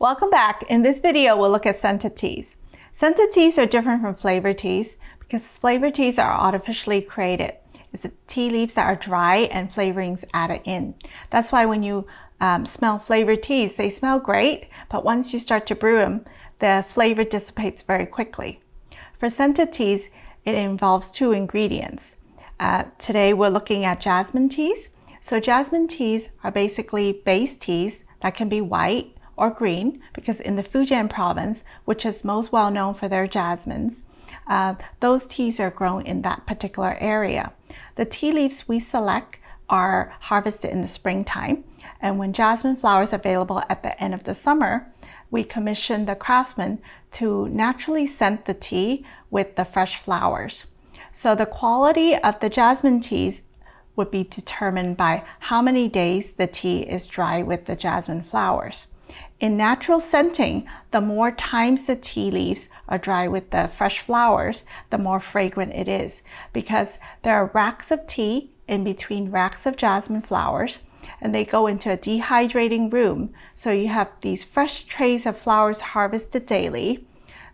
Welcome back. In this video, we'll look at scented teas. Scented teas are different from flavored teas because flavored teas are artificially created. It's tea leaves that are dry and flavorings added in. That's why when you um, smell flavored teas, they smell great, but once you start to brew them, the flavor dissipates very quickly. For scented teas, it involves two ingredients. Uh, today we're looking at jasmine teas. So jasmine teas are basically base teas that can be white or green because in the Fujian province, which is most well known for their jasmines, uh, those teas are grown in that particular area. The tea leaves we select are harvested in the springtime, and when jasmine flowers are available at the end of the summer, we commission the craftsmen to naturally scent the tea with the fresh flowers. So the quality of the jasmine teas would be determined by how many days the tea is dry with the jasmine flowers. In natural scenting, the more times the tea leaves are dry with the fresh flowers, the more fragrant it is because there are racks of tea in between racks of jasmine flowers and they go into a dehydrating room. So you have these fresh trays of flowers harvested daily.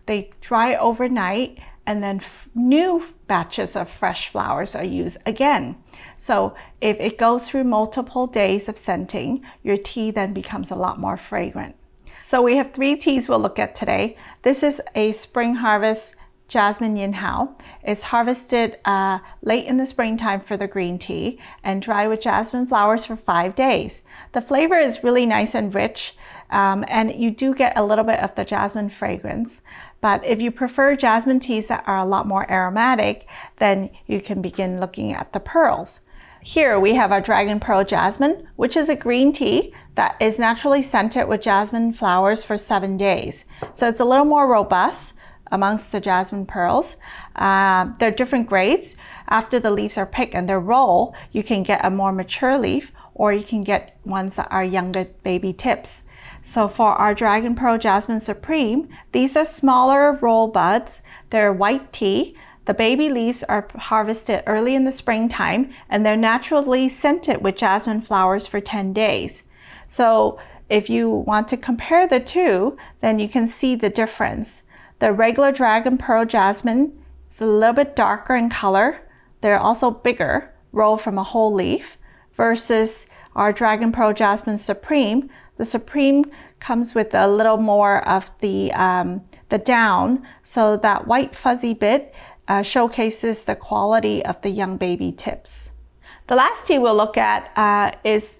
They dry overnight and then new batches of fresh flowers are used again. So if it goes through multiple days of scenting, your tea then becomes a lot more fragrant. So we have three teas we'll look at today. This is a spring harvest jasmine yin hao. It's harvested uh, late in the springtime for the green tea and dry with jasmine flowers for five days. The flavor is really nice and rich um, and you do get a little bit of the jasmine fragrance. But if you prefer jasmine teas that are a lot more aromatic, then you can begin looking at the pearls. Here we have our Dragon Pearl Jasmine, which is a green tea that is naturally scented with jasmine flowers for seven days. So it's a little more robust amongst the jasmine pearls. Uh, there are different grades. After the leaves are picked and they're rolled, you can get a more mature leaf or you can get ones that are younger baby tips. So for our Dragon Pearl Jasmine Supreme, these are smaller roll buds. They're white tea. The baby leaves are harvested early in the springtime and they're naturally scented with jasmine flowers for 10 days. So if you want to compare the two, then you can see the difference. The regular Dragon Pearl Jasmine is a little bit darker in color. They're also bigger, rolled from a whole leaf, versus our Dragon Pearl Jasmine Supreme. The Supreme comes with a little more of the, um, the down, so that white fuzzy bit uh, showcases the quality of the young baby tips. The last tea we'll look at uh, is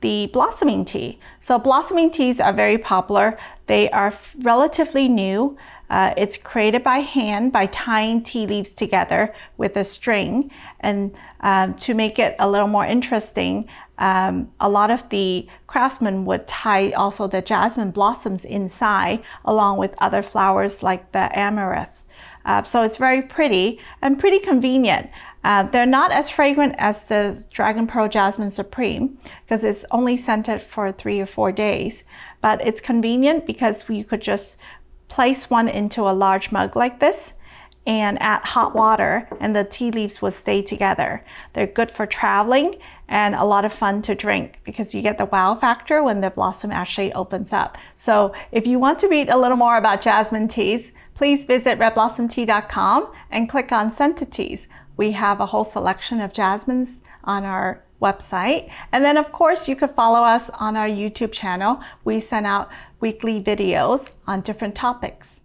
the blossoming tea. So blossoming teas are very popular. They are relatively new. Uh, it's created by hand by tying tea leaves together with a string. And um, to make it a little more interesting, um, a lot of the craftsmen would tie also the jasmine blossoms inside along with other flowers like the amaranth. Uh, so it's very pretty and pretty convenient. Uh, they're not as fragrant as the Dragon Pearl Jasmine Supreme because it's only scented for three or four days. But it's convenient because you could just place one into a large mug like this and add hot water and the tea leaves will stay together. They're good for traveling and a lot of fun to drink because you get the wow factor when the blossom actually opens up. So if you want to read a little more about jasmine teas, please visit redblossomtea.com and click on scented teas. We have a whole selection of jasmines on our website. And then of course you could follow us on our YouTube channel. We send out weekly videos on different topics.